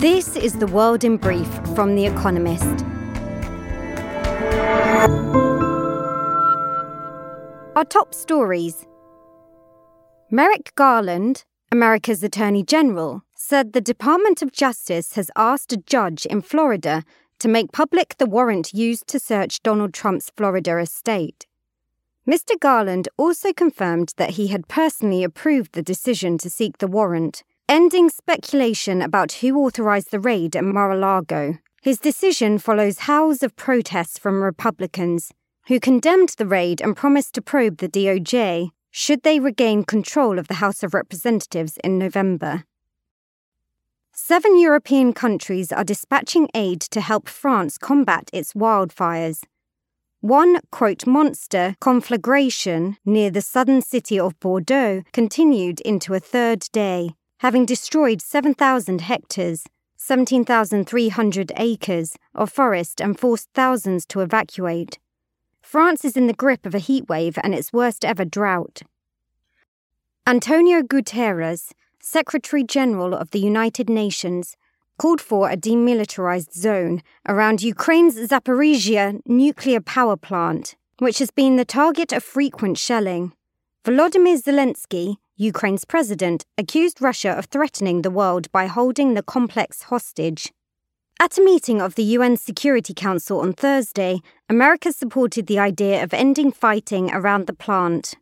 This is The World in Brief from The Economist. Our top stories Merrick Garland, America's Attorney General, said the Department of Justice has asked a judge in Florida to make public the warrant used to search Donald Trump's Florida estate. Mr. Garland also confirmed that he had personally approved the decision to seek the warrant, ending speculation about who authorized the raid at Mar a Lago. His decision follows howls of protests from Republicans, who condemned the raid and promised to probe the DOJ should they regain control of the House of Representatives in November. Seven European countries are dispatching aid to help France combat its wildfires. One, quote, monster conflagration near the southern city of Bordeaux continued into a third day, having destroyed 7,000 hectares, 17,300 acres of forest and forced thousands to evacuate. France is in the grip of a heatwave and its worst ever drought. Antonio Guterres, Secretary General of the United Nations, called for a demilitarized zone around Ukraine's Zaporizhia nuclear power plant, which has been the target of frequent shelling. Volodymyr Zelensky, Ukraine's president, accused Russia of threatening the world by holding the complex hostage. At a meeting of the UN Security Council on Thursday, America supported the idea of ending fighting around the plant.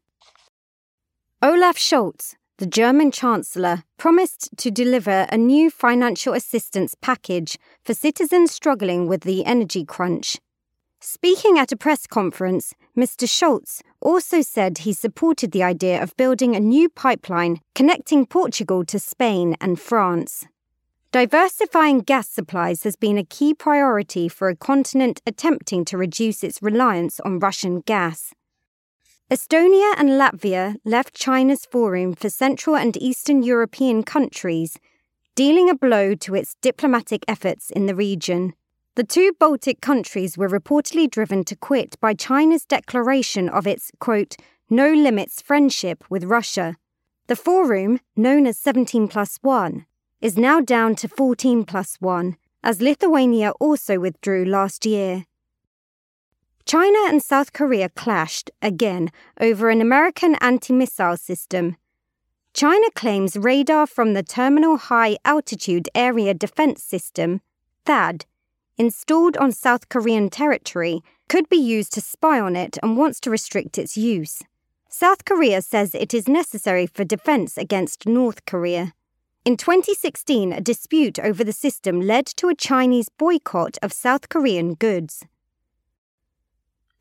Olaf Scholz, the German Chancellor promised to deliver a new financial assistance package for citizens struggling with the energy crunch. Speaking at a press conference, Mr. Scholz also said he supported the idea of building a new pipeline connecting Portugal to Spain and France. Diversifying gas supplies has been a key priority for a continent attempting to reduce its reliance on Russian gas. Estonia and Latvia left China's Forum for Central and Eastern European countries, dealing a blow to its diplomatic efforts in the region. The two Baltic countries were reportedly driven to quit by China's declaration of its, quote, no limits friendship with Russia. The Forum, known as 17 plus 1, is now down to 14 plus 1, as Lithuania also withdrew last year. China and South Korea clashed again over an American anti missile system. China claims radar from the Terminal High Altitude Area Defense System, THAAD, installed on South Korean territory, could be used to spy on it and wants to restrict its use. South Korea says it is necessary for defense against North Korea. In 2016, a dispute over the system led to a Chinese boycott of South Korean goods.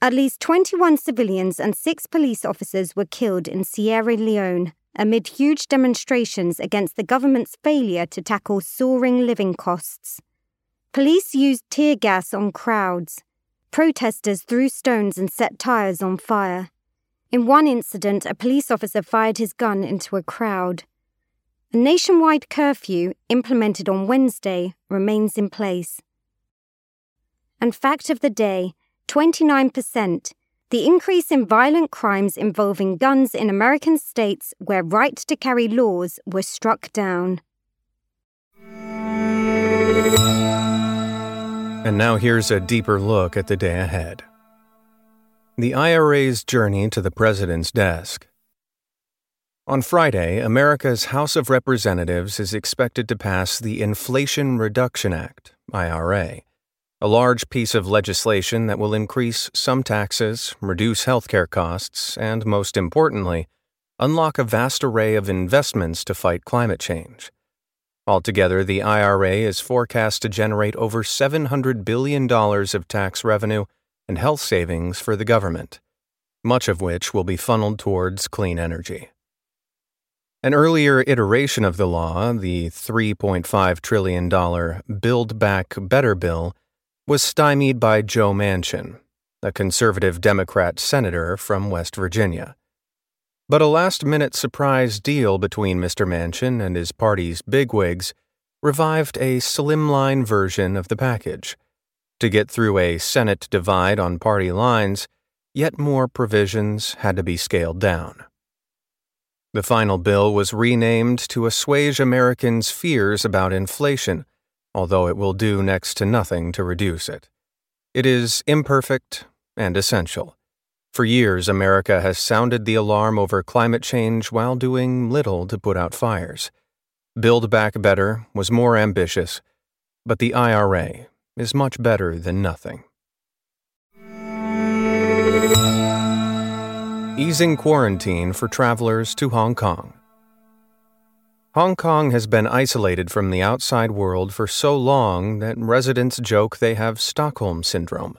At least 21 civilians and six police officers were killed in Sierra Leone amid huge demonstrations against the government's failure to tackle soaring living costs. Police used tear gas on crowds. Protesters threw stones and set tires on fire. In one incident, a police officer fired his gun into a crowd. A nationwide curfew, implemented on Wednesday, remains in place. And fact of the day 29%, the increase in violent crimes involving guns in American states where right to carry laws were struck down. And now here's a deeper look at the day ahead. The IRA's journey to the president's desk. On Friday, America's House of Representatives is expected to pass the Inflation Reduction Act, IRA a large piece of legislation that will increase some taxes, reduce healthcare costs, and, most importantly, unlock a vast array of investments to fight climate change. Altogether, the IRA is forecast to generate over $700 billion of tax revenue and health savings for the government, much of which will be funneled towards clean energy. An earlier iteration of the law, the $3.5 trillion Build Back Better bill, was stymied by Joe Manchin, a conservative Democrat senator from West Virginia. But a last minute surprise deal between Mr. Manchin and his party's bigwigs revived a slimline version of the package. To get through a Senate divide on party lines, yet more provisions had to be scaled down. The final bill was renamed to assuage Americans' fears about inflation although it will do next to nothing to reduce it. It is imperfect and essential. For years, America has sounded the alarm over climate change while doing little to put out fires. Build Back Better was more ambitious, but the IRA is much better than nothing. Easing quarantine for travelers to Hong Kong. Hong Kong has been isolated from the outside world for so long that residents joke they have Stockholm Syndrome.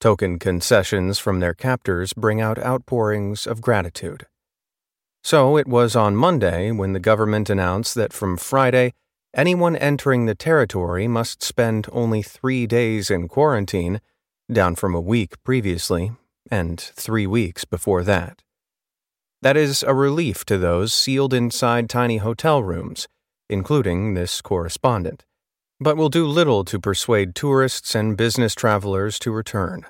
Token concessions from their captors bring out outpourings of gratitude. So it was on Monday when the government announced that from Friday, anyone entering the territory must spend only three days in quarantine, down from a week previously, and three weeks before that. That is a relief to those sealed inside tiny hotel rooms, including this correspondent, but will do little to persuade tourists and business travelers to return.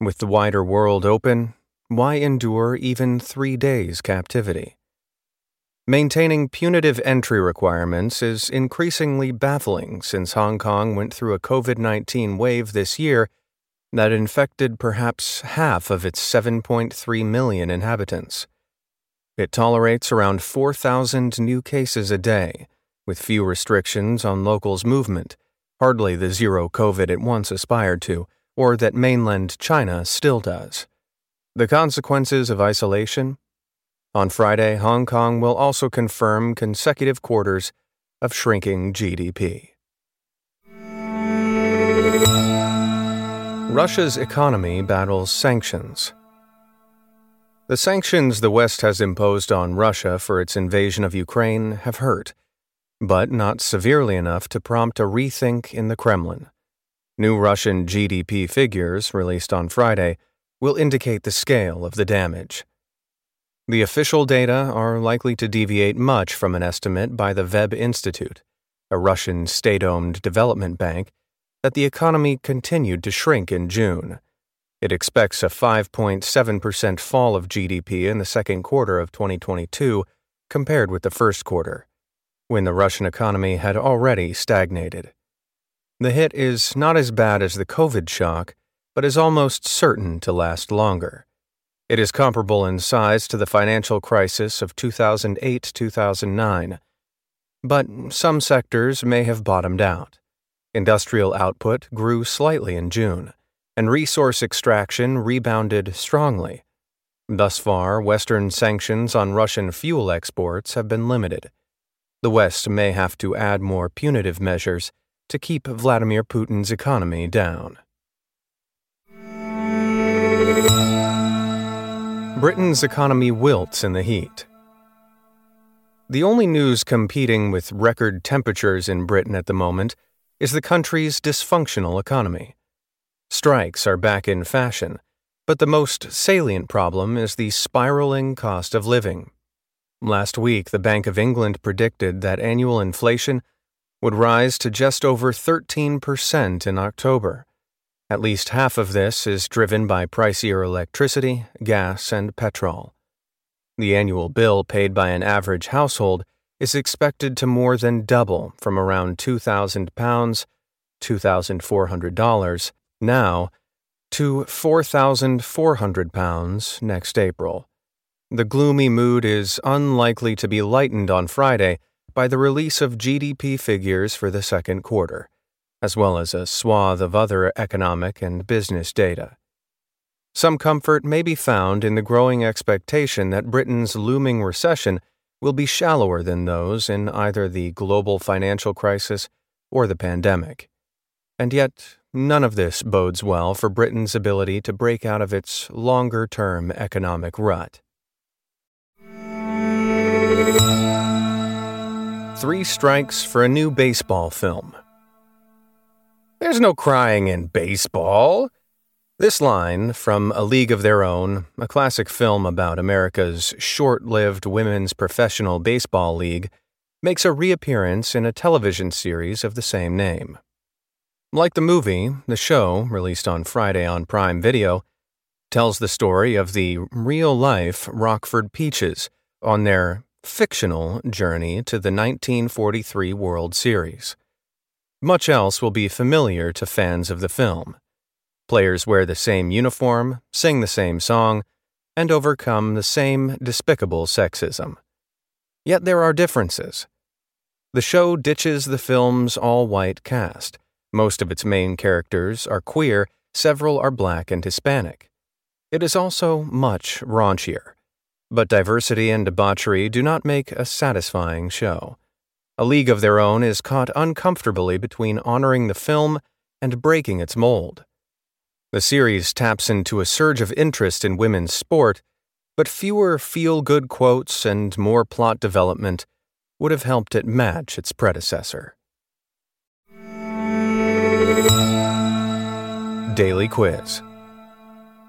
With the wider world open, why endure even three days' captivity? Maintaining punitive entry requirements is increasingly baffling since Hong Kong went through a COVID 19 wave this year that infected perhaps half of its 7.3 million inhabitants. It tolerates around 4,000 new cases a day, with few restrictions on locals' movement, hardly the zero COVID it once aspired to, or that mainland China still does. The consequences of isolation? On Friday, Hong Kong will also confirm consecutive quarters of shrinking GDP. Russia's economy battles sanctions. The sanctions the West has imposed on Russia for its invasion of Ukraine have hurt, but not severely enough to prompt a rethink in the Kremlin. New Russian GDP figures, released on Friday, will indicate the scale of the damage. The official data are likely to deviate much from an estimate by the Veb Institute, a Russian state owned development bank that the economy continued to shrink in June. It expects a 5.7% fall of GDP in the second quarter of 2022 compared with the first quarter, when the Russian economy had already stagnated. The hit is not as bad as the COVID shock, but is almost certain to last longer. It is comparable in size to the financial crisis of 2008 2009, but some sectors may have bottomed out. Industrial output grew slightly in June, and resource extraction rebounded strongly. Thus far, Western sanctions on Russian fuel exports have been limited. The West may have to add more punitive measures to keep Vladimir Putin's economy down. Britain's economy wilts in the heat. The only news competing with record temperatures in Britain at the moment is the country's dysfunctional economy. Strikes are back in fashion, but the most salient problem is the spiraling cost of living. Last week, the Bank of England predicted that annual inflation would rise to just over 13% in October. At least half of this is driven by pricier electricity, gas, and petrol. The annual bill paid by an average household is expected to more than double from around £2,000, $2,400 now to £4,400 next April. The gloomy mood is unlikely to be lightened on Friday by the release of GDP figures for the second quarter, as well as a swath of other economic and business data. Some comfort may be found in the growing expectation that Britain's looming recession will be shallower than those in either the global financial crisis or the pandemic. And yet, none of this bodes well for Britain's ability to break out of its longer term economic rut. Three strikes for a new baseball film. There's no crying in baseball. This line, from A League of Their Own, a classic film about America's short lived women's professional baseball league, makes a reappearance in a television series of the same name. Like the movie, the show, released on Friday on Prime Video, tells the story of the real life Rockford Peaches on their fictional journey to the 1943 World Series. Much else will be familiar to fans of the film. Players wear the same uniform, sing the same song, and overcome the same despicable sexism. Yet there are differences. The show ditches the film's all white cast. Most of its main characters are queer, several are black and Hispanic. It is also much raunchier. But diversity and debauchery do not make a satisfying show. A league of their own is caught uncomfortably between honoring the film and breaking its mold. The series taps into a surge of interest in women's sport, but fewer feel good quotes and more plot development would have helped it match its predecessor. Daily Quiz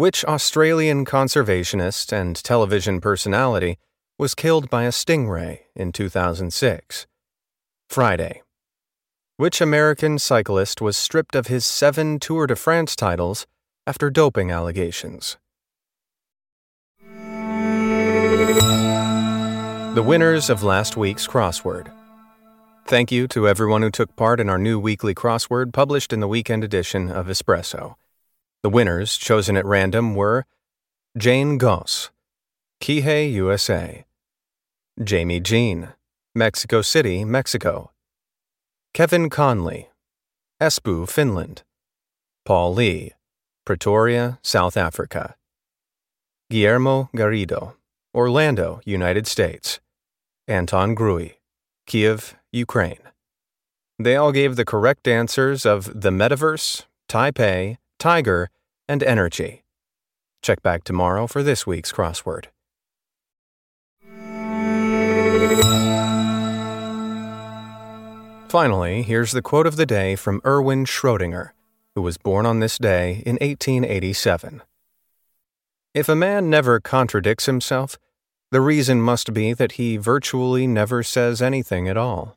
Which Australian conservationist and television personality was killed by a stingray in 2006? Friday. Which American cyclist was stripped of his seven Tour de France titles after doping allegations? The winners of last week's crossword. Thank you to everyone who took part in our new weekly crossword published in the weekend edition of Espresso. The winners, chosen at random, were Jane Goss, Kihei, USA, Jamie Jean, Mexico City, Mexico, Kevin Conley, Espoo, Finland. Paul Lee, Pretoria, South Africa. Guillermo Garrido, Orlando, United States. Anton Grui, Kiev, Ukraine. They all gave the correct answers of the metaverse, Taipei, tiger, and energy. Check back tomorrow for this week's crossword. Finally, here's the quote of the day from Erwin Schrödinger, who was born on this day in 1887. If a man never contradicts himself, the reason must be that he virtually never says anything at all.